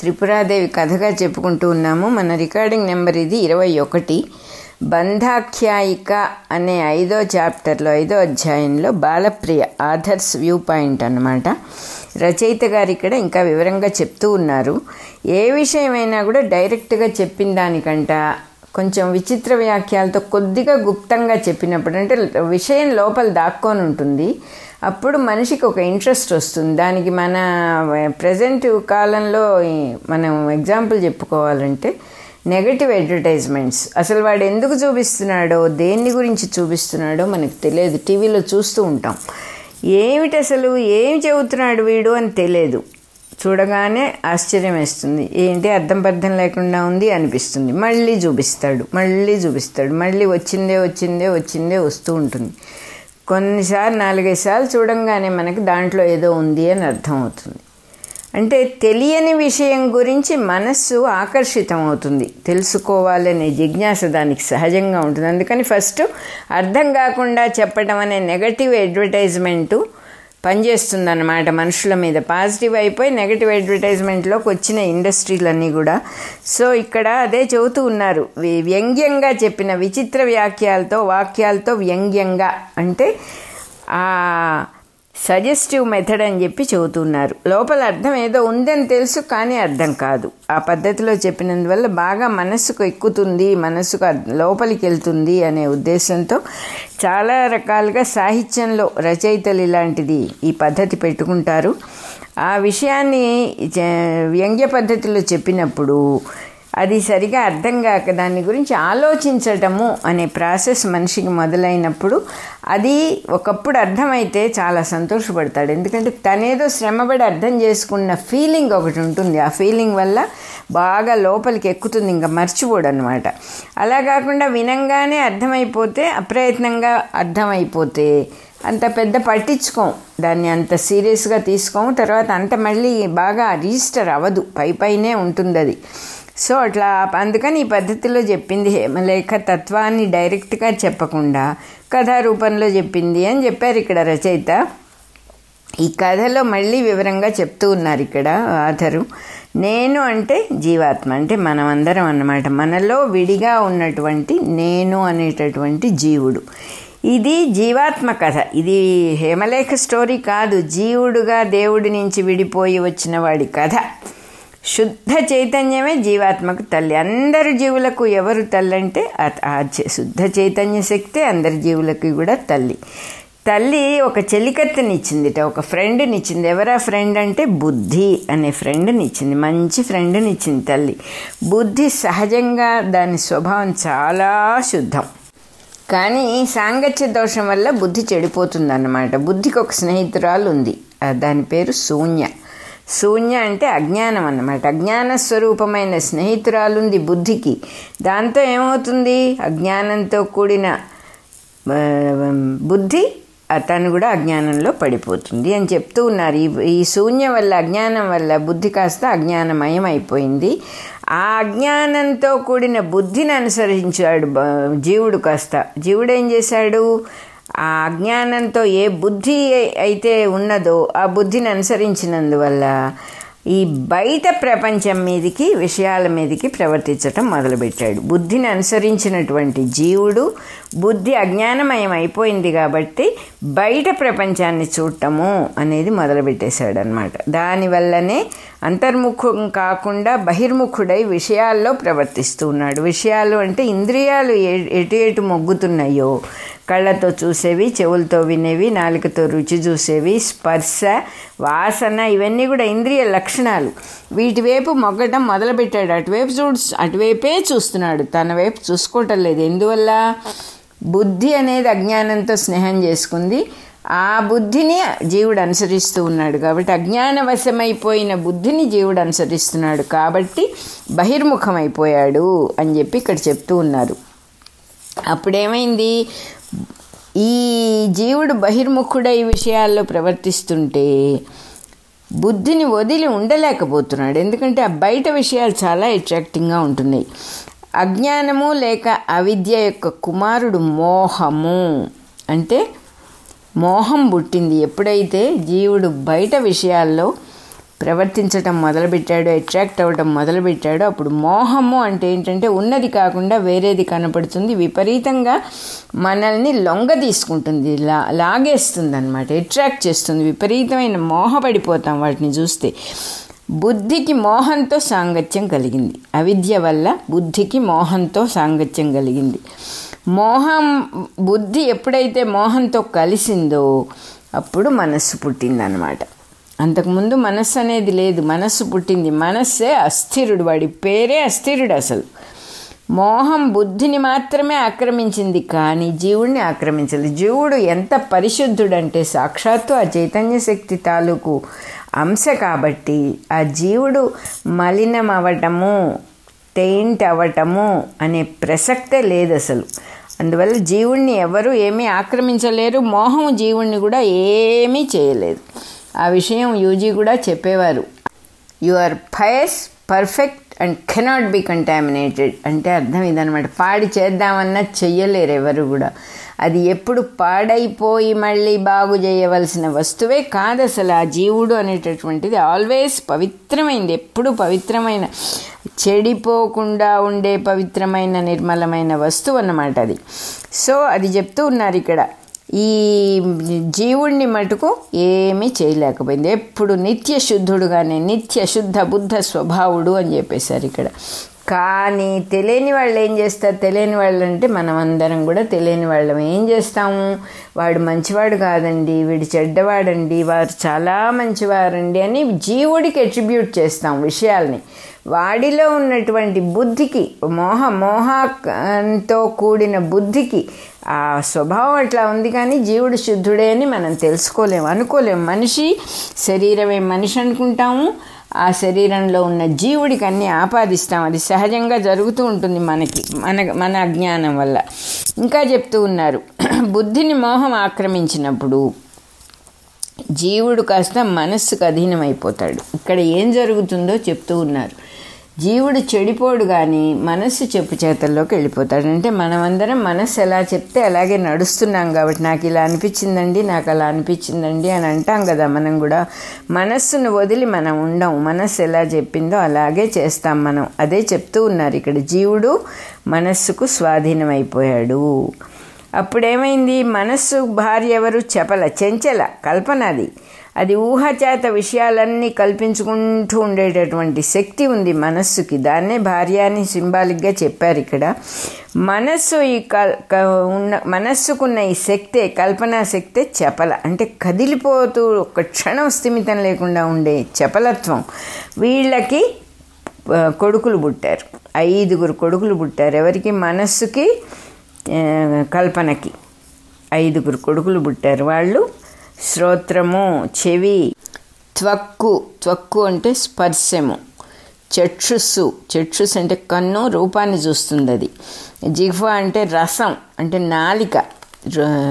త్రిపురాదేవి కథగా చెప్పుకుంటూ ఉన్నాము. మన రికార్డింగ్ నెంబర్ ఇది ఇరవై ఒకటి. బంధాఖ్యాయిక అనే ఐదో చాప్టర్లో ఐదో అధ్యాయంలో బాలప్రియ ఆథర్స్ వ్యూ పాయింట్ అన్నమాట. రచయిత గారు ఇక్కడ ఇంకా వివరంగా చెప్తూ ఉన్నారు. ఏ విషయమైనా కూడా డైరెక్ట్గా చెప్పిన దానికంట కొంచెం విచిత్ర వ్యాఖ్యలతో కొద్దిగా గుప్తంగా చెప్పినప్పుడు అంటే విషయం లోపల దాక్కొని ఉంటుంది. అప్పుడు మనిషికి ఒక ఇంట్రెస్ట్ వస్తుంది. దానికి మన ప్రజెంట్ కాలంలో మనం ఎగ్జాంపుల్ చెప్పుకోవాలంటే నెగటివ్ అడ్వర్టైజ్మెంట్స్ అసలు వాడు ఎందుకు చూపిస్తున్నాడో దేన్ని గురించి చూపిస్తున్నాడో మనకు తెలియదు. టీవీలో చూస్తూ ఉంటాం. ఏమిటి అసలు ఏం చెబుతున్నాడు వీడు అని తెలియదు. చూడగానే ఆశ్చర్యం వేస్తుంది. ఏంటి అర్థం పర్థం లేకుండా ఉంది అనిపిస్తుంది. మళ్ళీ చూపిస్తాడు మళ్ళీ చూపిస్తాడు మళ్ళీ వచ్చిందే వచ్చిందే వచ్చిందే వస్తూ ఉంటుంది. కొన్నిసార్లు నాలుగైదు సార్లు చూడంగానే మనకి దాంట్లో ఏదో ఉంది అని అర్థం అవుతుంది అంటే తెలియని విషయం గురించి మనస్సు ఆకర్షితం అవుతుంది తెలుసుకోవాలనే జిజ్ఞాస దానికి సహజంగా ఉంటుంది. అందుకని ఫస్ట్ అర్థం కాకుండా చెప్పడం అనే నెగటివ్ అడ్వర్టైజ్మెంటు పనిచేస్తుందన్నమాట మనుషుల మీద. పాజిటివ్ అయిపోయి నెగటివ్ అడ్వర్టైజ్మెంట్లోకి వచ్చిన ఇండస్ట్రీలన్నీ కూడా. సో ఇక్కడ అదే చెబుతూ ఉన్నారు. వ్యంగ్యంగా చెప్పిన విచిత్ర వ్యాఖ్యలతో వాక్యాలతో వ్యంగ్యంగా. అంటే సజెస్టివ్ మెథడ్ అని చెప్పి చెబుతున్నారు. లోపల అర్థం ఏదో ఉందని తెలుసు కానీ అర్థం కాదు. ఆ పద్ధతిలో చెప్పినందువల్ల బాగా మనస్సుకు ఎక్కుతుంది మనస్సుకు లోపలికి వెళ్తుంది అనే ఉద్దేశంతో చాలా రకాలుగా సాహిత్యంలో రచయితలు ఇలాంటిది ఈ పద్ధతి పెట్టుకుంటారు. ఆ విషయాన్ని వ్యంగ్య పద్ధతిలో చెప్పినప్పుడు అది సరిగా అర్థం కాక దాని గురించి ఆలోచించటము అనే ప్రాసెస్ మనిషికి మొదలైనప్పుడు అది ఒకప్పుడు అర్థమైతే చాలా సంతోషపడతాడు. ఎందుకంటే తనేదో శ్రమపడి అర్థం చేసుకున్న ఫీలింగ్ ఒకటి ఉంటుంది. ఆ ఫీలింగ్ వల్ల బాగా లోపలికి ఎక్కుతుంది ఇంకా మర్చిపోడు అనమాట అలా కాకుండా వినంగానే అర్థమైపోతే అప్రయత్నంగా అర్థమైపోతే అంత పెద్ద పట్టించుకోం. దాన్ని అంత సీరియస్గా తీసుకోము తర్వాత అంత మళ్ళీ బాగా రిజిస్టర్ అవ్వదు. పై పైనే ఉంటుంది అది సో అట్లా అందుకని ఈ పద్ధతిలో చెప్పింది హేమలేఖ తత్వాన్ని డైరెక్ట్గా చెప్పకుండా కథారూపంలో చెప్పింది అని చెప్పారు ఇక్కడ రచయిత. ఈ కథలో మళ్ళీ వివరంగా చెప్తూ ఉన్నారు ఇక్కడ ఆథరు. నేను అంటే జీవాత్మ అంటే మనమందరం అన్నమాట. మనలో విడిగా ఉన్నటువంటి నేను అనేటటువంటి జీవుడు. ఇది జీవాత్మ కథ. ఇది హేమలేఖ స్టోరీ కాదు. జీవుడుగా దేవుడి నుంచి విడిపోయి వచ్చిన వాడి కథ. శుద్ధ చైతన్యమే జీవాత్మకు తల్లి. అందరి జీవులకు ఎవరు తల్లి అంటే ఆ- శుద్ధ చైతన్య శక్తే అందరి జీవులకి కూడా తల్లి. తల్లి ఒక చెలికత్తనిచ్చిందిట ఒక ఫ్రెండ్ని ఇచ్చింది ఎవరా ఫ్రెండ్ అంటే బుద్ధి అనే ఫ్రెండ్ని ఇచ్చింది మంచి ఫ్రెండ్నిచ్చింది తల్లి. బుద్ధి సహజంగా దాని స్వభావం చాలా శుద్ధం. కానీ సాంగత్య దోషం వల్ల బుద్ధి చెడిపోతుందన్నమాట. బుద్ధికి ఒక స్నేహితురాలు ఉంది దాని పేరు శూన్య. శూన్య అంటే అజ్ఞానం అన్నమాట. అజ్ఞాన స్వరూపమైన స్నేహితురాలుంది బుద్ధికి. దాంతో ఏమవుతుంది? అజ్ఞానంతో కూడిన బుద్ధి తను కూడా అజ్ఞానంలో పడిపోతుంది అని చెప్తూ ఉన్నారు. ఈ ఈ శూన్య వల్ల అజ్ఞానం వల్ల బుద్ధి కాస్త అజ్ఞానమయం అయిపోయింది. ఆ అజ్ఞానంతో కూడిన బుద్ధిని అనుసరించాడు జీవుడు కాస్త. జీవుడు ఏం చేశాడు? ఆ అజ్ఞానంతో ఏ బుద్ధి అయితే ఉన్నదో ఆ బుద్ధిని అనుసరించినందువల్ల ఈ బయట ప్రపంచం మీదికి విషయాల మీదికి ప్రవర్తించటం మొదలుపెట్టాడు. బుద్ధిని అనుసరించినటువంటి జీవుడు బుద్ధి అజ్ఞానమయం అయిపోయింది కాబట్టి బయట ప్రపంచాన్ని చూడటము అనేది మొదలుపెట్టేశాడు అనమాట దానివల్లనే అంతర్ముఖం కాకుండా బహిర్ముఖుడై విషయాల్లో ప్రవర్తిస్తూ ఉన్నాడు. విషయాలు అంటే ఇంద్రియాలు ఏ- ఎటు ఎటు మొగ్గుతున్నాయో కళ్ళతో చూసేవి చెవులతో వినేవి నాలుకతో రుచి చూసేవి స్పర్శ వాసన ఇవన్నీ కూడా ఇంద్రియ లక్షణాలు. వీటి వైపు మొగ్గటం మొదలుపెట్టాడు. అటువైపు చూ అటువైపే చూస్తున్నాడు. తన వైపు చూసుకోవటం లేదు. ఎందువల్ల? బుద్ధి అనేది అజ్ఞానంతో స్నేహం చేసుకుంది. ఆ బుద్ధిని జీవుడు అనుసరిస్తూ ఉన్నాడు కాబట్టి అజ్ఞానవశమైపోయిన బుద్ధిని జీవుడు అనుసరిస్తున్నాడు కాబట్టి బహిర్ముఖమైపోయాడు అని చెప్పి ఇక్కడ చెప్తూ ఉన్నారు. అప్పుడేమైంది? ఈ జీవుడు బహిర్ముఖుడై విషయాల్లో ప్రవర్తిస్తుంటే బుద్ధిని వదిలి ఉండలేకపోతున్నాడు. ఎందుకంటే ఆ బయట విషయాలు చాలా అట్రాక్టింగ్గా ఉంటున్నాయి. అజ్ఞానము లేక అవిద్య యొక్క కుమారుడు మోహము. అంటే మోహం పుట్టింది. ఎప్పుడైతే జీవుడు బయట విషయాల్లో ప్రవర్తించటం మొదలుపెట్టాడు అట్రాక్ట్ అవ్వటం మొదలుపెట్టాడు. అప్పుడు మోహము అంటే ఏంటంటే ఉన్నది కాకుండా వేరేది కనపడుతుంది. విపరీతంగా మనల్ని లొంగ తీసుకుంటుంది లా లాగేస్తుంది అనమాట అట్రాక్ట్ చేస్తుంది. విపరీతమైన మోహపడిపోతాం వాటిని చూస్తే. బుద్ధికి మోహంతో సాంగత్యం కలిగింది. అవిద్య వల్ల బుద్ధికి మోహంతో సాంగత్యం కలిగింది. మోహం బుద్ధి ఎప్పుడైతే మోహంతో కలిసిందో అప్పుడు మనస్సు పుట్టిందనమాట అంతకుముందు మనస్సు అనేది లేదు మనస్సు పుట్టింది. మనస్సే అస్థిరుడు వాడి పేరే అస్థిరుడు అసలు. మోహం బుద్ధిని మాత్రమే ఆక్రమించింది కానీ జీవుడిని ఆక్రమించలేదు జీవుడు ఎంత పరిశుద్ధుడంటే సాక్షాత్తు ఆ చైతన్య శక్తి తాలూకు అంశ కాబట్టి ఆ జీవుడు మలినం అవ్వటము టెయింట్ అవ్వటము అనే ప్రసక్తే లేదు అసలు. అందువల్ల జీవుణ్ణి ఎవరు ఏమీ ఆక్రమించలేరు మోహం జీవుణ్ణి కూడా ఏమీ చేయలేదు. ఆ విషయం యూజీ కూడా చెప్పేవారు. Your are perfect and cannot be contaminated అంటే అర్థం ఇదనమాట పాడి చేద్దామన్నా చెయ్యలేరు ఎవరు కూడా. అది ఎప్పుడు పాడైపోయి మళ్ళీ బాగు చేయవలసిన వస్తువే కాదు అసలు. ఆ జీవుడు అనేటటువంటిది ఆల్వేస్ పవిత్రమైంది. ఎప్పుడు పవిత్రమైన చెడిపోకుండా ఉండే పవిత్రమైన నిర్మలమైన వస్తువు అన్నమాట అది. సో అది చెప్తూ ఉన్నారు ఇక్కడ. ఈ జీవుణ్ణి మటుకు ఏమీ చేయలేకపోయింది. ఎప్పుడు నిత్య శుద్ధుడుగానే నిత్య శుద్ధ బుద్ధ స్వభావుడు అని చెప్పేశారు ఇక్కడ. కానీ తెలియని వాళ్ళు ఏం చేస్తారు? తెలియని వాళ్ళు అంటే మనం అందరం కూడా తెలియని వాళ్ళం. ఏం చేస్తాము వాడు మంచివాడు కాదండి వీడు చెడ్డవాడండి వారు చాలా మంచివారండి అని జీవుడికి అట్రిబ్యూట్ చేస్తాం విషయాల్ని. వాడిలో ఉన్నటువంటి బుద్ధికి మోహ మోహంతో కూడిన బుద్ధికి ఆ స్వభావం అట్లా ఉంది కానీ జీవుడు శుద్ధుడే అని మనం తెలుసుకోలేము అనుకోలేము మనిషి శరీరమే మనిషి అనుకుంటాము ఆ శరీరంలో ఉన్న జీవుడికి అన్నీ ఆపాదిస్తాం. అది సహజంగా జరుగుతూ ఉంటుంది మనకి మన మన అజ్ఞానం వల్ల. ఇంకా చెప్తూ ఉన్నారు. బుద్ధిని మోహం ఆక్రమించినప్పుడు జీవుడు కాస్త మనస్సుకు అధీనమైపోతాడు. ఇక్కడ ఏం జరుగుతుందో చెప్తూ ఉన్నారు. జీవుడు చెడిపోడు కానీ మనస్సు చెప్పు చేతల్లోకి వెళ్ళిపోతాడు. అంటే మనమందరం మనస్సు ఎలా చెప్తే అలాగే నడుస్తున్నాం కాబట్టి నాకు ఇలా అనిపించిందండి నాకు అలా అనిపించిందండి అని అంటాం కదా మనం కూడా. మనస్సును వదిలి మనం ఉండం మనస్సు ఎలా చెప్పిందో అలాగే చేస్తాం మనం. అదే చెప్తూ ఉన్నారు ఇక్కడ. జీవుడు మనస్సుకు స్వాధీనమైపోయాడు. అప్పుడేమైంది? మనస్సు భార్య ఎవరు? చెప్పల చెంచల కల్పనది అది ఊహచేత విషయాలన్నీ కల్పించుకుంటూ ఉండేటటువంటి శక్తి ఉంది మనస్సుకి. దాన్నే భార్య అని సింబాలిక్గా చెప్పారు ఇక్కడ. మనస్సు ఈ కల్ ఉన్న మనస్సుకున్న ఈ శక్తే కల్పనా శక్తే చపల. అంటే కదిలిపోతూ ఒక క్షణం స్థిమితం లేకుండా ఉండే చపలత్వం. వీళ్ళకి కొడుకులు పుట్టారు. ఐదుగురు కొడుకులు పుట్టారు. ఎవరికి? మనస్సుకి కల్పనకి. ఐదుగురు కొడుకులు పుట్టారు. వాళ్ళు శ్రోత్రము చెవి. త్వక్కు. త్వక్కు అంటే స్పర్శము. చక్షుస్సు చక్షుస్ అంటే కన్ను రూపాన్ని చూస్తుంది అది జిహ్వ అంటే రసం అంటే నాలిక.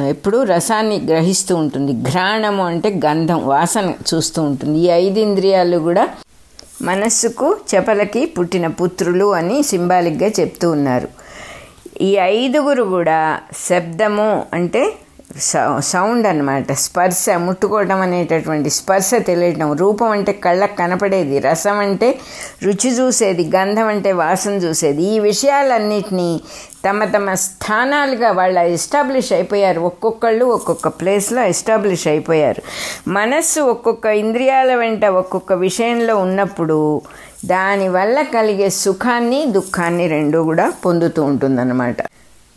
ఎప్పుడు రసాన్ని గ్రహిస్తూ ఉంటుంది. ఘ్రాణము అంటే గంధం వాసన చూస్తూ ఉంటుంది. ఈ ఐదు ఇంద్రియాలు కూడా మనస్సుకు చెపలకి పుట్టిన పుత్రులు అని సింబాలిక్గా చెప్తూ ఉన్నారు. ఈ ఐదుగురు కూడా శబ్దము అంటే సౌండ్ అనమాట స్పర్శ ముట్టుకోవటం అనేటటువంటి స్పర్శ తెలియటం. రూపం అంటే కళ్ళకు కనపడేది. రసం అంటే రుచి చూసేది. గంధం అంటే వాసన చూసేది. ఈ విషయాలన్నిటినీ తమ తమ స్థానాలుగా వాళ్ళ ఎస్టాబ్లిష్ అయిపోయారు. ఒక్కొక్కళ్ళు ఒక్కొక్క ప్లేస్లో ఎస్టాబ్లిష్ అయిపోయారు. మనస్సు ఒక్కొక్క ఇంద్రియాల వెంట ఒక్కొక్క విషయంలో ఉన్నప్పుడు దానివల్ల కలిగే సుఖాన్ని దుఃఖాన్ని రెండు కూడా పొందుతూ ఉంటుందన్నమాట.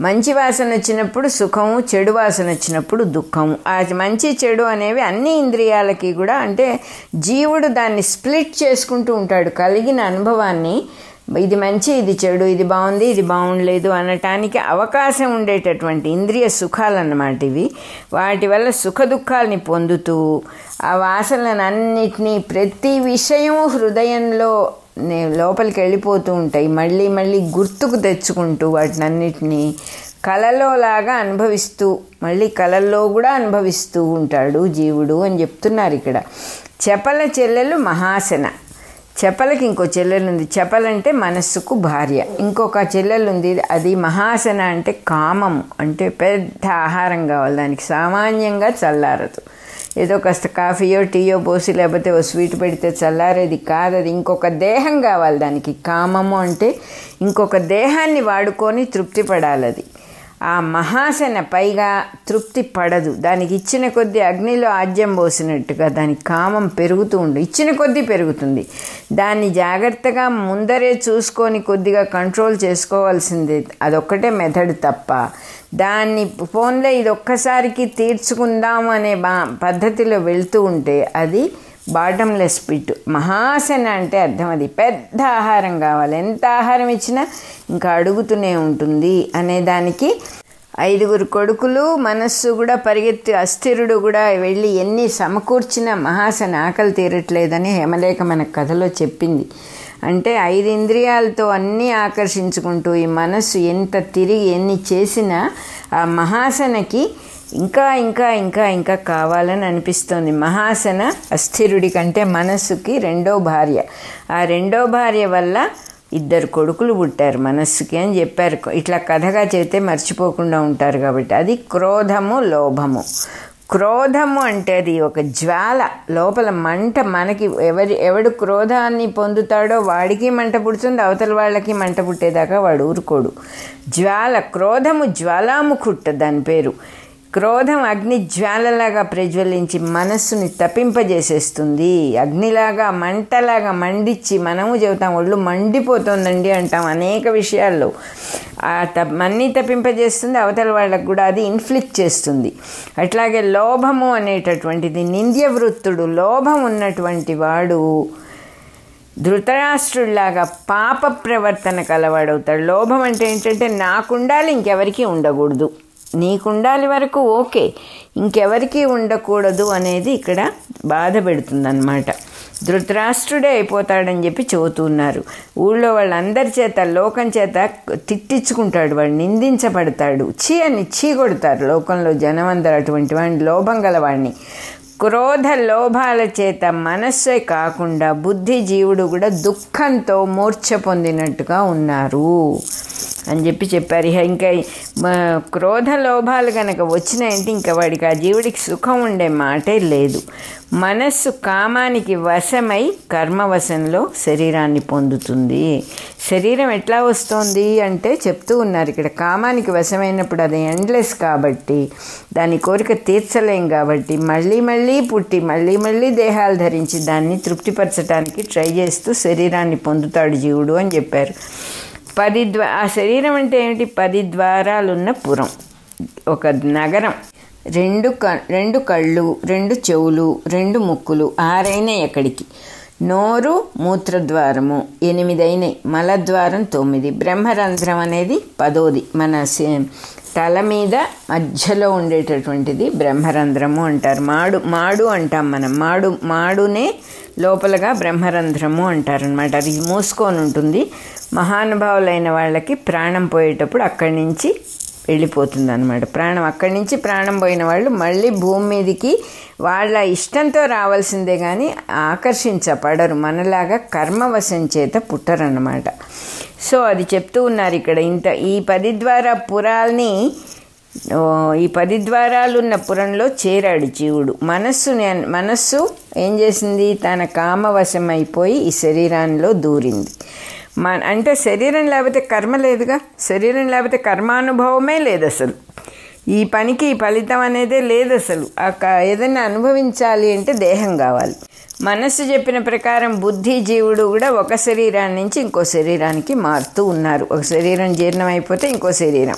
మంచి వాసన వచ్చినప్పుడు సుఖము చెడు వాసన వచ్చినప్పుడు దుఃఖము. ఆ మంచి చెడు అనేవి అన్ని ఇంద్రియాలకి కూడా అంటే జీవుడు దాన్ని స్ప్లిట్ చేసుకుంటూ ఉంటాడు. కలిగిన అనుభవాన్ని ఇది మంచి ఇది చెడు ఇది బాగుంది ఇది బాగుండలేదు అనటానికి అవకాశం ఉండేటటువంటి ఇంద్రియ సుఖాలన్నమాట ఇవి. వాటి వల్ల సుఖ దుఃఖాలని పొందుతూ ఆ వాసనలను అన్నిటినీ ప్రతి విషయము హృదయంలో లోపలికి వెళ్ళిపోతూ ఉంటాయి. మళ్ళీ మళ్ళీ గుర్తుకు తెచ్చుకుంటూ వాటిని అన్నిటినీ కలలో లాగా అనుభవిస్తూ మళ్ళీ కళల్లో కూడా అనుభవిస్తూ ఉంటాడు జీవుడు అని చెప్తున్నారు ఇక్కడ. చెపల చెల్లెలు మహాసన. చెపలకి ఇంకో చెల్లెలు ఉంది చెపలంటే మనస్సుకు భార్య. ఇంకొక చెల్లెలు ఉంది అది మహాసన అంటే కామం అంటే పెద్ద ఆహారం కావాలి. దానికి సామాన్యంగా చల్లారదు. ఏదో కాస్త కాఫీయో టీయో పోసి లేకపోతే ఓ స్వీట్ పెడితే చల్లారేది కాదు అది ఇంకొక దేహం కావాలి దానికి. కామము అంటే ఇంకొక దేహాన్ని వాడుకొని తృప్తి పడాలి అది ఆ మహాసన పైగా తృప్తి పడదు. దానికి ఇచ్చిన కొద్దీ అగ్నిలో ఆజ్యం పోసినట్టుగా దాని కామం పెరుగుతూ ఉండు. ఇచ్చిన కొద్దీ పెరుగుతుంది. దాన్ని జాగ్రత్తగా ముందరే చూసుకొని కొద్దిగా కంట్రోల్ చేసుకోవాల్సిందే. అదొక్కటే మెథడ్ తప్ప. దాన్ని ఫోన్లో ఇది ఒక్కసారికి తీర్చుకుందాం అనే బా పద్ధతిలో వెళ్తూ ఉంటే అది బాటంలెస్ పిట్ మహాసన అంటే అర్థం అది. పెద్ద ఆహారం కావాలి. ఎంత ఆహారం ఇచ్చినా ఇంకా అడుగుతూనే ఉంటుంది అనే దానికి ఐదుగురు కొడుకులు మనస్సు కూడా పరిగెత్తి అస్థిరుడు కూడా వెళ్ళి ఎన్ని సమకూర్చినా మహాసన ఆకలి తీరట్లేదని హేమలేఖ మన కథలో చెప్పింది. అంటే ఐదు ఇంద్రియాలతో అన్నీ ఆకర్షించుకుంటూ ఈ మనస్సు ఎంత తిరిగి ఎన్ని చేసినా ఆ మహాసనకి ఇంకా ఇంకా ఇంకా ఇంకా కావాలని అనిపిస్తోంది. మహాసన అస్థిరుడి కంటే మనస్సుకి రెండో భార్య. ఆ రెండో భార్య వల్ల ఇద్దరు కొడుకులు పుట్టారు మనస్సుకి అని చెప్పారు. ఇట్లా కథగా చేస్తే మర్చిపోకుండా ఉంటారు కాబట్టి. అది క్రోధము లోభము. క్రోధము అంటే అది ఒక జ్వాల. లోపల మంట మనకి ఎవరి ఎవడు క్రోధాన్ని పొందుతాడో వాడికి మంట పుడుతుంది అవతల వాళ్ళకి మంట పుట్టేదాకా వాడు ఊరుకోడు. జ్వాల క్రోధము జ్వాలాముఖుట్ట దాని పేరు. క్రోధం అగ్ని జ్వాలలాగా ప్రజ్వలించి మనస్సుని తప్పింపజేసేస్తుంది. అగ్నిలాగా మంటలాగా మండిచ్చి మనము చెబుతాం ఒళ్ళు మండిపోతుందండి అంటాం అనేక విషయాల్లో. ఆ త మన్ని తప్పింపజేస్తుంది అవతల వాళ్ళకు కూడా అది ఇన్ఫ్లిక్ట్ చేస్తుంది. అట్లాగే లోభము అనేటటువంటిది నింద్య వృత్తుడు లోభం ఉన్నటువంటి వాడు ధృతరాష్ట్రుడిలాగా పాప ప్రవర్తన కలవాడవుతాడు. లోభం అంటే ఏంటంటే నాకుండాలి ఇంకెవరికీ ఉండకూడదు. నీకుండాలి వరకు ఓకే. ఇంకెవరికీ ఉండకూడదు అనేది ఇక్కడ బాధ పెడుతుందన్నమాట. ధృతరాష్ట్రుడే అయిపోతాడని చెప్పి చెబుతున్నారు ఊళ్ళో వాళ్ళందరి చేత లోకం చేత తిట్టించుకుంటాడు వాడు నిందించబడతాడు. చీ అని చీ కొడతారు లోకంలో జనం అందరు అటువంటి వాడిని లోభం గలవాడిని క్రోధ లోభాల చేత మనస్సే కాకుండా బుద్ధి జీవుడు కూడా దుఃఖంతో మూర్ఛ పొందినట్టుగా ఉన్నారు. అని చెప్పి చెప్పారు. ఇక ఇంకా క్రోధ లోభాలు కనుక వచ్చినాయంటే ఇంకా వాడికి ఆ జీవుడికి సుఖం ఉండే మాటే లేదు. మనస్సు కామానికి వశమై కర్మవశంలో శరీరాన్ని పొందుతుంది. శరీరం ఎట్లా వస్తుంది అంటే చెప్తూ ఉన్నారు. ఇక్కడ కామానికి వశమైనప్పుడు అది ఎండ్లెస్ కాబట్టి దాని కోరిక తీర్చలేం కాబట్టి మళ్ళీ మళ్ళీ పుట్టి మళ్ళీ మళ్ళీ దేహాలు ధరించి దాన్ని తృప్తిపరచడానికి ట్రై చేస్తూ శరీరాన్ని పొందుతాడు జీవుడు అని చెప్పారు. పది ద్వా ఆ శరీరం అంటే ఏమిటి? పది ద్వారాలున్న పురం. ఒక నగరం. రెండు క రెండు కళ్ళు రెండు చెవులు రెండు ముక్కులు ఆరైనాయి ఎక్కడికి? నోరు మూత్రద్వారము ఎనిమిది మలద్వారం తొమ్మిది. బ్రహ్మరంధ్రం అనేది పదోది. మన సే- తల మీద మధ్యలో ఉండేటటువంటిది బ్రహ్మరంధ్రము అంటారు. మాడు మాడు అంటాం మనం. మాడు మాడునే లోపలగా బ్రహ్మరంధ్రము అంటారనమాట అది మూసుకొని ఉంటుంది. మహానుభావులైన వాళ్ళకి ప్రాణం పోయేటప్పుడు అక్కడి నుంచి వెళ్ళిపోతుంది అనమాట ప్రాణం అక్కడి నుంచి ప్రాణం పోయిన వాళ్ళు మళ్ళీ భూమి మీదకి వాళ్ళ ఇష్టంతో రావాల్సిందే కానీ ఆకర్షించబడరు. మనలాగా కర్మవశం చేత పుట్టరన్నమాట. సో అది చెప్తూ ఉన్నారు ఇక్కడ ఇంత ఈ పది ద్వారా పురాల్ని ఈ పది ద్వారాలున్న పురంలో చేరాడు జీవుడు. మనస్సుని మనస్సు ఏం చేసింది? తన కామవశం అయిపోయి ఈ శరీరంలో దూరింది. మన అంటే శరీరం లేకపోతే కర్మ లేదుగా. శరీరం లేకపోతే కర్మానుభవమే లేదు అసలు ఈ పనికి ఫలితం అనేదే లేదు అసలు ఆ క- ఏదైనా అనుభవించాలి అంటే దేహం కావాలి. మనస్సు చెప్పిన ప్రకారం బుద్ధి జీవుడు కూడా ఒక శరీరాన్ని నుంచి ఇంకో శరీరానికి మారుతూ ఉన్నారు. ఒక శరీరం జీర్ణం అయిపోతే ఇంకో శరీరం.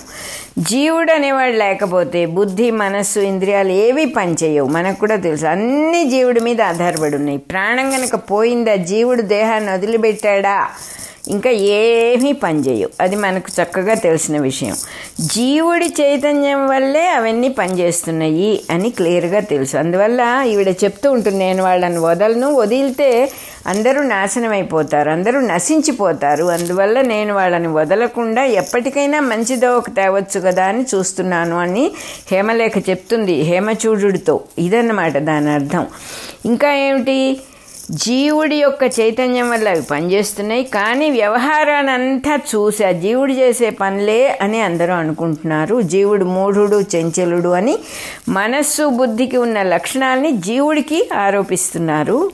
జీవుడు అనేవాడు లేకపోతే బుద్ధి మనస్సు ఇంద్రియాలు ఏవి పనిచేయవు మనకు కూడా తెలుసు. అన్ని జీవుడి మీద ఆధారపడి ఉన్నాయి. ప్రాణం కనుక పోయిందా? జీవుడు దేహాన్ని వదిలిపెట్టాడా? ఇంకా ఏమీ పనిచేయవు అది మనకు చక్కగా తెలిసిన విషయం. జీవుడి చైతన్యం వల్లే అవన్నీ పనిచేస్తున్నాయి అని క్లియర్గా తెలుసు. అందువల్ల ఈవిడ చెప్తూ ఉంటుంది నేను వాళ్ళని వదలను వదిలితే అందరూ నాశనం అయిపోతారు అందరూ నశించిపోతారు. అందువల్ల నేను వాళ్ళని వదలకుండా ఎప్పటికైనా మంచిదో ఒక తేవచ్చు కదా అని చూస్తున్నాను అని హేమలేఖ చెప్తుంది హేమచూడుడితో ఇదన్నమాట దాని అర్థం. ఇంకా ఏమిటి? జీవుడి యొక్క చైతన్యం వల్ల అవి పనిచేస్తున్నాయి కానీ వ్యవహారాన్ని అంతా చూసి ఆ జీవుడు చేసే పనులే అని అందరూ అనుకుంటున్నారు. జీవుడు మూఢుడు చెంచలుడు అని మనస్సు బుద్ధికి ఉన్న లక్షణాలని జీవుడికి ఆరోపిస్తున్నారు.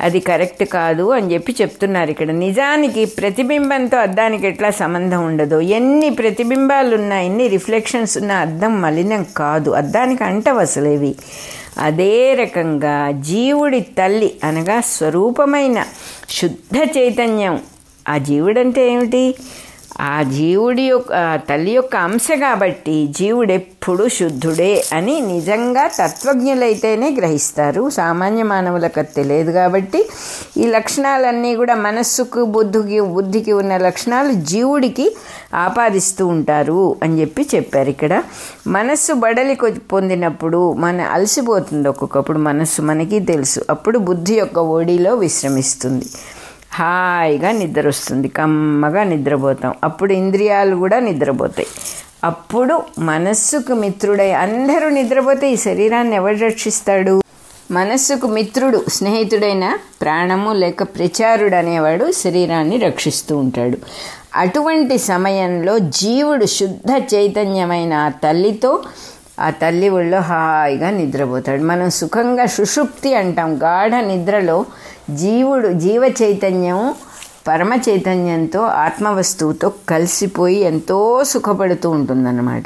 అది కరెక్ట్ కాదు అని చెప్పి చెప్తున్నారు ఇక్కడ. నిజానికి ప్రతిబింబంతో అద్దానికి ఎట్లా సంబంధం ఉండదు. ఎన్ని ప్రతిబింబాలు ఉన్నా ఎన్ని రిఫ్లెక్షన్స్ ఉన్నా అద్దం మలినం కాదు. అద్దానికి అంటవసలేవి అదే రకంగా జీవుడి తల్లి అనగా స్వరూపమైన శుద్ధ చైతన్యం. ఆ జీవుడంటే ఏమిటి? ఆ జీవుడి యొక్క తల్లి యొక్క అంశ కాబట్టి జీవుడు ఎప్పుడు శుద్ధుడే అని నిజంగా తత్వజ్ఞులైతేనే గ్రహిస్తారు. సామాన్య మానవులకు తెలియదు కాబట్టి ఈ లక్షణాలన్నీ కూడా మనస్సుకు బుద్ధికి బుద్ధికి ఉన్న లక్షణాలు జీవుడికి ఆపాదిస్తూ ఉంటారు అని చెప్పి చెప్పారు ఇక్కడ. మనస్సు బడలి పొందినప్పుడు మన అలసిపోతుంది ఒక్కొక్కప్పుడు మనస్సు మనకి తెలుసు. అప్పుడు బుద్ధి యొక్క ఒడిలో విశ్రమిస్తుంది. హాయిగా నిద్ర వస్తుంది కమ్మగా నిద్రపోతాం. అప్పుడు ఇంద్రియాలు కూడా నిద్రపోతాయి. అప్పుడు మనస్సుకు మిత్రుడై అందరూ నిద్రపోతే ఈ శరీరాన్ని ఎవరు రక్షిస్తాడు? మనస్సుకు మిత్రుడు స్నేహితుడైన ప్రాణము లేక ప్రచారుడు అనేవాడు శరీరాన్ని రక్షిస్తూ ఉంటాడు. అటువంటి సమయంలో జీవుడు శుద్ధ చైతన్యమైన ఆ తల్లితో ఆ తల్లి ఒళ్ళో హాయిగా నిద్రపోతాడు. మనం సుఖంగా సుషుప్తి అంటాం. గాఢ నిద్రలో జీవుడు జీవ చైతన్యం పరమ చైతన్యంతో ఆత్మవస్తువుతో కలిసిపోయి ఎంతో సుఖపడుతూ ఉంటుందన్నమాట.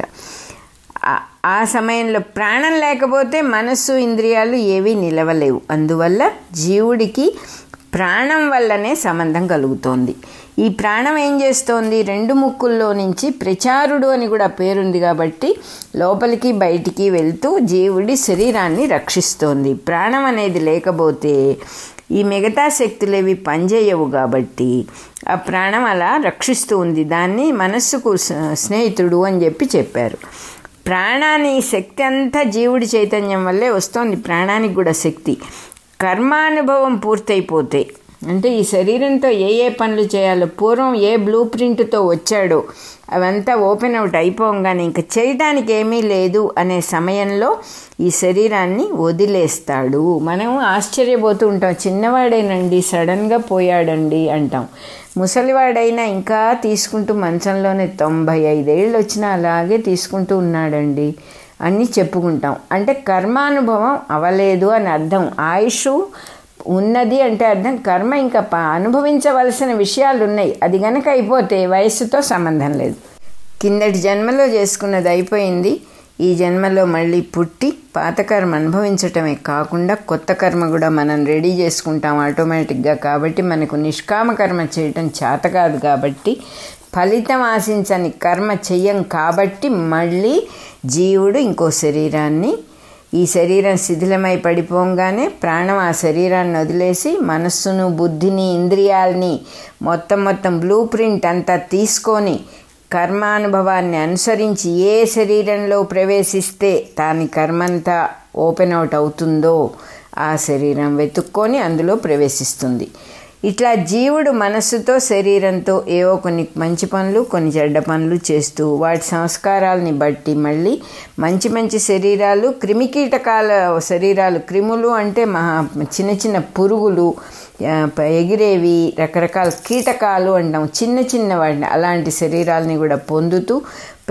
ఆ- ఆ సమయంలో ప్రాణం లేకపోతే మనస్సు ఇంద్రియాలు ఏవీ నిలవలేవు. అందువల్ల జీవుడికి ప్రాణం వల్లనే సంబంధం కలుగుతోంది. ఈ ప్రాణం ఏం చేస్తోంది? రెండు ముక్కుల్లో నుంచి ప్రచారుడు అని కూడా పేరుంది కాబట్టి లోపలికి బయటికి వెళ్తూ జీవుడి శరీరాన్ని రక్షిస్తోంది. ప్రాణం అనేది లేకపోతే ఈ మిగతా శక్తులేవి పనిచేయవు కాబట్టి ఆ ప్రాణం అలా రక్షిస్తూ ఉంది. దాన్ని మనస్సుకు స్నేహితుడు అని చెప్పి చెప్పారు. ప్రాణాన్ని శక్తి అంతా జీవుడి చైతన్యం వల్లే వస్తోంది. ప్రాణానికి కూడా శక్తి. కర్మానుభవం పూర్తయిపోతే అంటే ఈ శరీరంతో ఏ ఏ పనులు చేయాలో పూర్వం ఏ బ్లూ ప్రింట్తో వచ్చాడో అవంతా ఓపెన్ అవుట్ అయిపోగానే ఇంకా చేయడానికి ఏమీ లేదు అనే సమయంలో ఈ శరీరాన్ని వదిలేస్తాడు. మనం ఆశ్చర్యపోతూ ఉంటాం చిన్నవాడేనండి సడన్గా పోయాడండి అంటాం. ముసలివాడైనా ఇంకా తీసుకుంటూ మంచంలోనే తొంభై ఐదేళ్ళు వచ్చినా అలాగే తీసుకుంటూ ఉన్నాడండి అని చెప్పుకుంటాం. అంటే కర్మానుభవం అవలేదు అని అర్థం. ఆయుష్ ఉన్నది అంటే అర్థం. కర్మ ఇంకా అనుభవించవలసిన విషయాలు ఉన్నాయి అది గనక అయిపోతే వయస్సుతో సంబంధం లేదు. కిందటి జన్మలో చేసుకున్నది అయిపోయింది. ఈ జన్మలో మళ్ళీ పుట్టి పాత కర్మ అనుభవించటమే కాకుండా కొత్త కర్మ కూడా మనం రెడీ చేసుకుంటాం ఆటోమేటిక్గా. కాబట్టి మనకు నిష్కామ కర్మ చేయటం చేత కాదు కాబట్టి ఫలితం ఆశించని కర్మ చెయ్యం కాబట్టి మళ్ళీ జీవుడు ఇంకో శరీరాన్ని ఈ శరీరం శిథిలమై పడిపోగానే ప్రాణం ఆ శరీరాన్ని వదిలేసి మనస్సును బుద్ధిని ఇంద్రియాలని మొత్తం మొత్తం బ్లూ ప్రింట్ అంతా తీసుకొని కర్మానుభవాన్ని అనుసరించి ఏ శరీరంలో ప్రవేశిస్తే దాని కర్మంతా ఓపెన్ అవుట్ అవుతుందో ఆ శరీరం వెతుక్కొని అందులో ప్రవేశిస్తుంది. ఇట్లా జీవుడు మనస్సుతో శరీరంతో ఏవో కొన్ని మంచి పనులు కొన్ని చెడ్డ పనులు చేస్తూ వాటి సంస్కారాలని బట్టి మళ్ళీ మంచి మంచి శరీరాలు క్రిమికీటకాల శరీరాలు క్రిములు అంటే మహా చిన్న చిన్న పురుగులు ఎగిరేవి రకరకాల కీటకాలు అంటాం చిన్న చిన్న వాటిని అలాంటి శరీరాలని కూడా పొందుతూ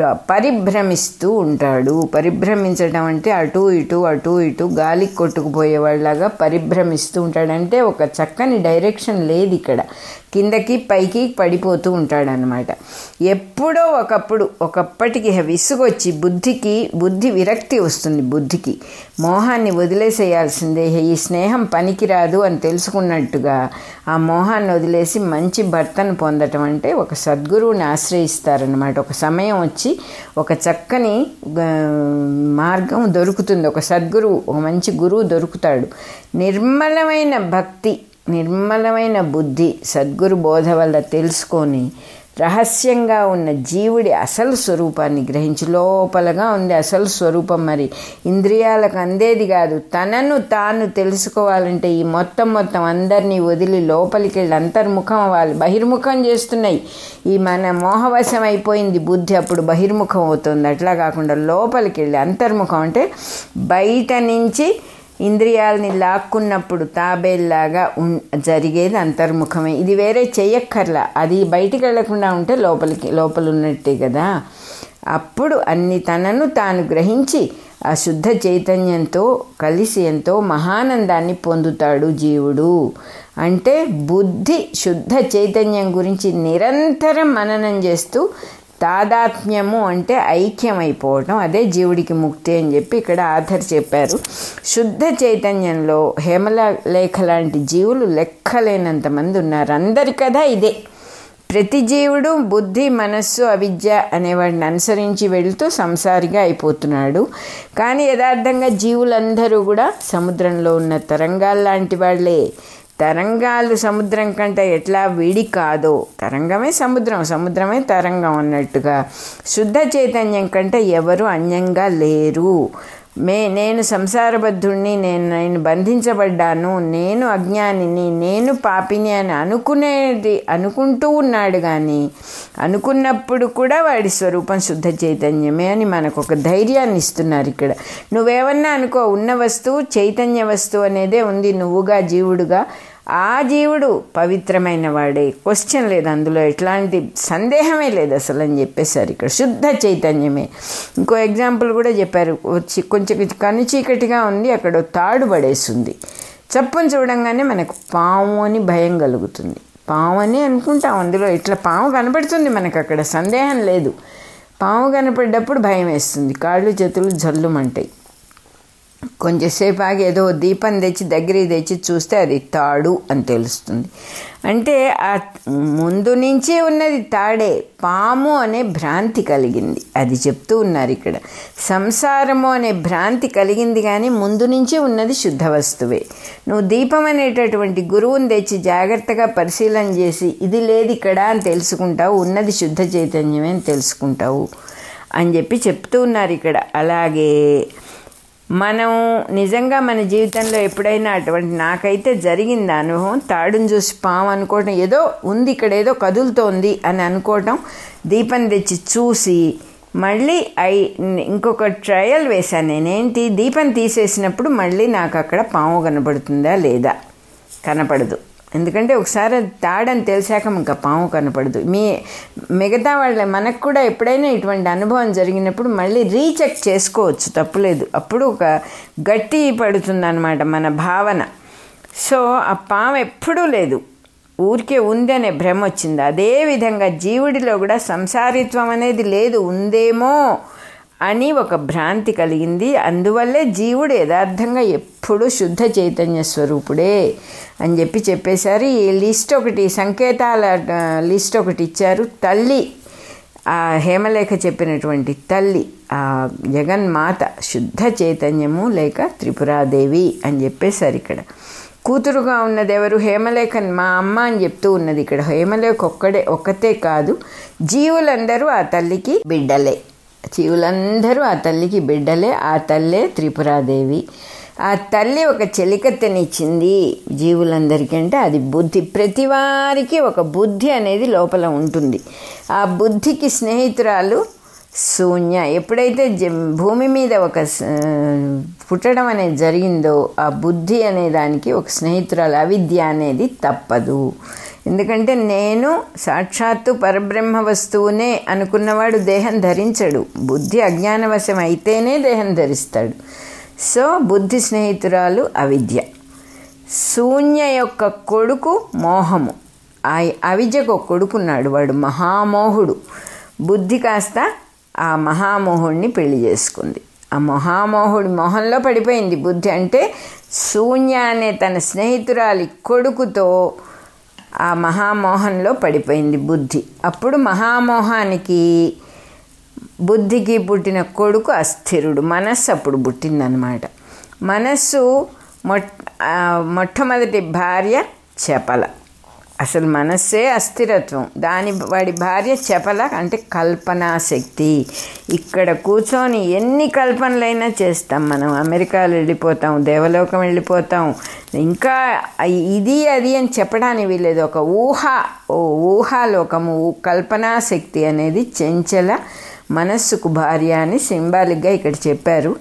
పరిభ్రమిస్తూ ఉంటాడు. పరిభ్రమించడం అంటే అటు ఇటు అటు ఇటు గాలికి కొట్టుకుపోయేవాళ్ళలాగా పరిభ్రమిస్తూ ఉంటాడంటే ఒక చక్కని డైరెక్షన్ లేదు ఇక్కడ. కిందకి పైకి పడిపోతూ ఉంటాడనమాట ఎప్పుడో ఒకప్పుడు ఒకప్పటికి విసుగొచ్చి బుద్ధికి బుద్ధి విరక్తి వస్తుంది బుద్ధికి. మోహాన్ని వదిలేసేయాల్సిందే. ఈ స్నేహం పనికిరాదు అని తెలుసుకున్నట్టుగా ఆ మోహాన్ని వదిలేసి మంచి భర్తను పొందటం అంటే ఒక సద్గురువుని ఆశ్రయిస్తారనమాట ఒక సమయం వచ్చి ఒక చక్కని మార్గం దొరుకుతుంది. ఒక సద్గురువు ఒక మంచి గురువు దొరుకుతాడు. నిర్మలమైన భక్తి నిర్మలమైన బుద్ధి సద్గురు బోధ వల్ల తెలుసుకొని రహస్యంగా ఉన్న జీవుడి అసలు స్వరూపాన్ని గ్రహించి. లోపలగా ఉంది అసలు స్వరూపం మరి. ఇంద్రియాలకు అందేది కాదు. తనను తాను తెలుసుకోవాలంటే ఈ మొత్తం మొత్తం అందరినీ వదిలి లోపలికి వెళ్ళి అంతర్ముఖం అవ్వాలి. బహిర్ముఖం చేస్తున్నాయి. ఈ మన మోహవశం అయిపోయింది బుద్ధి అప్పుడు బహిర్ముఖం అవుతుంది. అట్లా కాకుండా లోపలికి వెళ్ళి అంతర్ముఖం అంటే బయట నుంచి ఇంద్రియాలని లాక్కున్నప్పుడు తాబేల్లాగా ఉం జరిగేది అంతర్ముఖమే. ఇది వేరే చెయ్యక్కర్లా. అది బయటికి వెళ్ళకుండా ఉంటే లోపలికి లోపల ఉన్నట్టే కదా. అప్పుడు అన్ని తనను తాను గ్రహించి ఆ శుద్ధ చైతన్యంతో కలిసి ఎంతో మహానందాన్ని పొందుతాడు జీవుడు. అంటే బుద్ధి శుద్ధ చైతన్యం గురించి నిరంతరం మననం చేస్తూ తాదాత్మ్యము అంటే ఐక్యమైపోవటం. అదే జీవుడికి ముక్తి అని చెప్పి ఇక్కడ ఆధర్ చెప్పారు. శుద్ధ చైతన్యంలో హేమల లేఖ లాంటి జీవులు లెక్కలేనంత మంది ఉన్నారు. అందరి కథ ఇదే. ప్రతి జీవుడు బుద్ధి మనస్సు అవిద్య అనేవాడిని అనుసరించి వెళుతూ సంసారిగా అయిపోతున్నాడు. కానీ యథార్థంగా జీవులందరూ కూడా సముద్రంలో ఉన్న తరంగాల్లాంటి వాళ్ళే తరంగాలు సముద్రం కంటే ఎట్లా విడి కాదో. తరంగమే సముద్రం సముద్రమే తరంగం అన్నట్టుగా. శుద్ధ చైతన్యం కంటే ఎవరు అన్యంగా లేరు. మే నేను సంసారబద్ధుణ్ణి నేను నేను బంధించబడ్డాను నేను అజ్ఞానిని నేను పాపిని అని అనుకునేది అనుకుంటూ ఉన్నాడు కానీ అనుకున్నప్పుడు కూడా వాడి స్వరూపం శుద్ధ చైతన్యమే అని మనకు ఒక ధైర్యాన్ని ఇస్తున్నారు ఇక్కడ. నువ్వేమన్నా అనుకో ఉన్న వస్తువు చైతన్య వస్తువు అనేదే ఉంది. నువ్వుగా జీవుడుగా ఆ జీవుడు పవిత్రమైన వాడే. క్వశ్చన్ లేదు అందులో. ఎట్లాంటి సందేహమే లేదు అసలు అని చెప్పేశారు ఇక్కడ. శుద్ధ చైతన్యమే. ఇంకో ఎగ్జాంపుల్ కూడా చెప్పారు. వచ్చి కొంచెం కను చీకటిగా ఉంది అక్కడ తాడు పడేస్తుంది. చప్పును చూడంగానే మనకు పాము అని భయం కలుగుతుంది. పాము అని అనుకుంటాం అందులో. ఇట్లా పాము కనపడుతుంది మనకు అక్కడ. సందేహం లేదు. పాము కనపడ్డప్పుడు భయం వేస్తుంది. కాళ్ళు చేతులు జల్లుమంటాయి. కొంచెంసేపు ఆగి ఏదో దీపం తెచ్చి దగ్గరికి తెచ్చి చూస్తే అది తాడు అని తెలుస్తుంది. అంటే ఆ ముందు నుంచి ఉన్నది తాడే పాము అనే భ్రాంతి కలిగింది. అది చెప్తూ ఉన్నారు ఇక్కడ. సంసారము అనే భ్రాంతి కలిగింది కానీ ముందు నుంచి ఉన్నది శుద్ధ వస్తువే. నువ్వు దీపం అనేటటువంటి గురువుని తెచ్చి జాగ్రత్తగా పరిశీలన చేసి ఇది లేదు ఇక్కడ అని తెలుసుకుంటావు ఉన్నది శుద్ధ చైతన్యమే అని తెలుసుకుంటావు అని చెప్పి చెప్తూ ఉన్నారు ఇక్కడ. అలాగే మనం నిజంగా మన జీవితంలో ఎప్పుడైనా అటువంటి నాకైతే జరిగింది అనుభవం తాడుని చూసి పాము అనుకోవటం ఏదో ఉంది ఇక్కడ ఏదో కదులుతోంది అని అనుకోవటం దీపం తెచ్చి చూసి మళ్ళీ ఐ ఇంకొక ట్రయల్ వేశాను నేనేంటి దీపం తీసేసినప్పుడు మళ్ళీ నాకు అక్కడ పాము కనపడుతుందా లేదా? కనపడదు. ఎందుకంటే ఒకసారి తాడని తెలిసాక ఇంకా పాము కనపడదు. మీ మిగతా వాళ్ళ మనకు కూడా ఎప్పుడైనా ఇటువంటి అనుభవం జరిగినప్పుడు మళ్ళీ రీచెక్ చేసుకోవచ్చు తప్పులేదు. అప్పుడు ఒక గట్టి పడుతుందన్నమాట మన భావన. సో ఆ పాము ఎప్పుడూ లేదు. ఊరికే ఉంది అనే భ్రమ వచ్చింది. అదేవిధంగా జీవుడిలో కూడా సంసారిత్వం అనేది లేదు. ఉందేమో అని ఒక భ్రాంతి కలిగింది. అందువల్లే జీవుడు యథార్థంగా ఎప్పుడూ శుద్ధ చైతన్య స్వరూపుడే అని చెప్పి చెప్పేశారు. ఈ లిస్ట్ ఒకటి సంకేతాల లిస్ట్ ఒకటి ఇచ్చారు. తల్లి ఆ హేమలేఖ చెప్పినటువంటి తల్లి ఆ జగన్మాత శుద్ధ చైతన్యము లేక త్రిపురాదేవి అని చెప్పేశారు ఇక్కడ. కూతురుగా ఉన్నది ఎవరు? హేమలేఖన్ మా అమ్మ అని చెప్తూ ఉన్నది ఇక్కడ. హేమలేఖ ఒక్కడే ఒక్కతే కాదు. జీవులందరూ ఆ తల్లికి బిడ్డలే. జీవులందరూ ఆ తల్లికి బిడ్డలే. ఆ తల్లే త్రిపురాదేవి. ఆ తల్లి ఒక చెలికత్తెనిచ్చింది జీవులందరికీ అంటే అది బుద్ధి. ప్రతి వారికి ఒక బుద్ధి అనేది లోపల ఉంటుంది. ఆ బుద్ధికి స్నేహితురాలు శూన్య. ఎప్పుడైతే భూమి మీద ఒక పుట్టడం అనేది జరిగిందో ఆ బుద్ధి అనే దానికి ఒక స్నేహితురాలు అవిద్య అనేది తప్పదు. ఎందుకంటే నేను సాక్షాత్తు పరబ్రహ్మ వస్తువునే అనుకున్నవాడు దేహం ధరించడు. బుద్ధి అజ్ఞానవశం అయితేనే దేహం ధరిస్తాడు. సో బుద్ధి స్నేహితురాలు అవిద్య. శూన్య యొక్క కొడుకు మోహము. ఆ అవిద్యకు ఒక కొడుకున్నాడు వాడు మహామోహుడు. బుద్ధి కాస్త ఆ మహామోహుడిని పెళ్ళి చేసుకుంది. ఆ మహామోహుడి మొహంలో పడిపోయింది బుద్ధి అంటే శూన్య అనే తన స్నేహితురాలి కొడుకుతో ఆ మహామోహంలో పడిపోయింది బుద్ధి. అప్పుడు మహామోహానికి బుద్ధికి పుట్టిన కొడుకు అస్థిరుడు. మనస్సు అప్పుడు పుట్టిందనమాట మనస్సు మొట్ మొట్టమొదటి భార్య చపల అసలు మనస్సే అస్థిరత్వం. దాని వాడి భార్య చపల అంటే కల్పనా శక్తి. ఇక్కడ కూర్చొని ఎన్ని కల్పనలైనా చేస్తాం మనం. అమెరికాలో వెళ్ళిపోతాం దేవలోకం వెళ్ళిపోతాం. ఇంకా ఇది అది అని చెప్పడానికి వీలేదు ఒక ఊహ ఓ ఊహాలోకము కల్పనా శక్తి అనేది చెంచల మనస్సుకు భార్య అని సింబాలిక్గా ఇక్కడ చెప్పారు.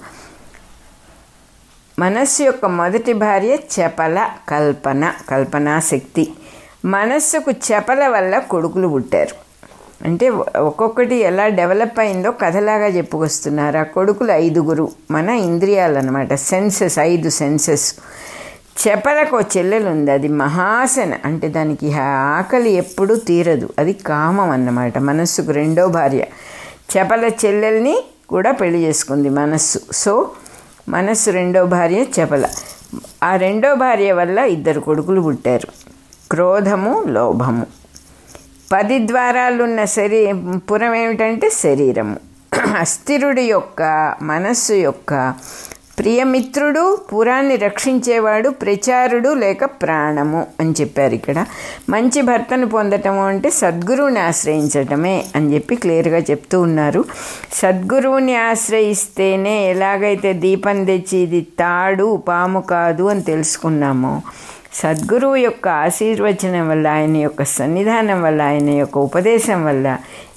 మనస్సు యొక్క మొదటి భార్య చపల కల్పన కల్పనా శక్తి. మనస్సుకు చెపల వల్ల కొడుకులు పుట్టారు. అంటే ఒక్కొక్కటి ఎలా డెవలప్ అయిందో కథలాగా చెప్పుకొస్తున్నారు. ఆ కొడుకులు ఐదుగురు మన ఇంద్రియాలు అనమాట సెన్సెస్ ఐదు సెన్సెస్. చెపలకు చెల్లెలు ఉంది అది మహాసన. అంటే దానికి ఆకలి ఎప్పుడూ తీరదు. అది కామం అన్నమాట. మనస్సుకు రెండో భార్య. చెపల చెల్లెల్ని కూడా పెళ్ళి చేసుకుంది మనస్సు. సో మనస్సు రెండో భార్య చెపల. ఆ రెండో భార్య వల్ల ఇద్దరు కొడుకులు పుట్టారు. క్రోధము లోభము. పది ద్వారాలున్న శరీ పురం ఏమిటంటే శరీరము. అస్థిరుడి యొక్క మనస్సు యొక్క ప్రియమిత్రుడు పురాన్ని రక్షించేవాడు ప్రచారుడు లేక ప్రాణము అని చెప్పారు ఇక్కడ. మంచి భర్తను పొందటము అంటే సద్గురువుని ఆశ్రయించటమే అని చెప్పి క్లియర్గా చెప్తూ ఉన్నారు. సద్గురువుని ఆశ్రయిస్తేనే ఎలాగైతే దీపం తెచ్చి ఇది తాడు పాము కాదు అని తెలుసుకున్నామో సద్గురువు యొక్క ఆశీర్వచనం వల్ల ఆయన యొక్క సన్నిధానం వల్ల ఆయన యొక్క ఉపదేశం వల్ల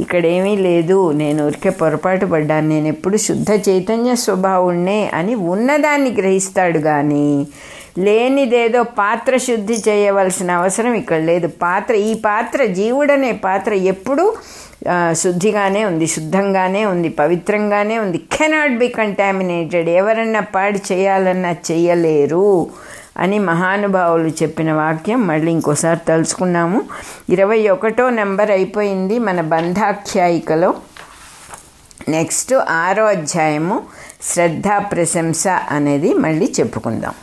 ఇక్కడేమీ లేదు. నేను ఊరికే పొరపాటు పడ్డాను. నేను ఎప్పుడు శుద్ధ చైతన్య స్వభావుణ్ణే అని ఉన్నదాన్ని గ్రహిస్తాడు కానీ లేనిదేదో పాత్ర శుద్ధి చేయవలసిన అవసరం ఇక్కడ లేదు. పాత్ర ఈ పాత్ర జీవుడనే పాత్ర ఎప్పుడు శుద్ధిగానే ఉంది శుద్ధంగానే ఉంది పవిత్రంగానే ఉంది. కెనాట్ బి కంటామినేటెడ్ ఎవరన్నా పాడు చేయాలన్నా చేయలేరు. అని మహానుభావులు చెప్పిన వాక్యం మళ్ళీ ఇంకోసారి తలుచుకున్నాము. ఇరవై ఒకటో నెంబర్ అయిపోయింది మన బంధాఖ్యాయికలో. నెక్స్ట్ ఆరో అధ్యాయము శ్రద్ధా ప్రశంస అనేది మళ్ళీ చెప్పుకుందాం.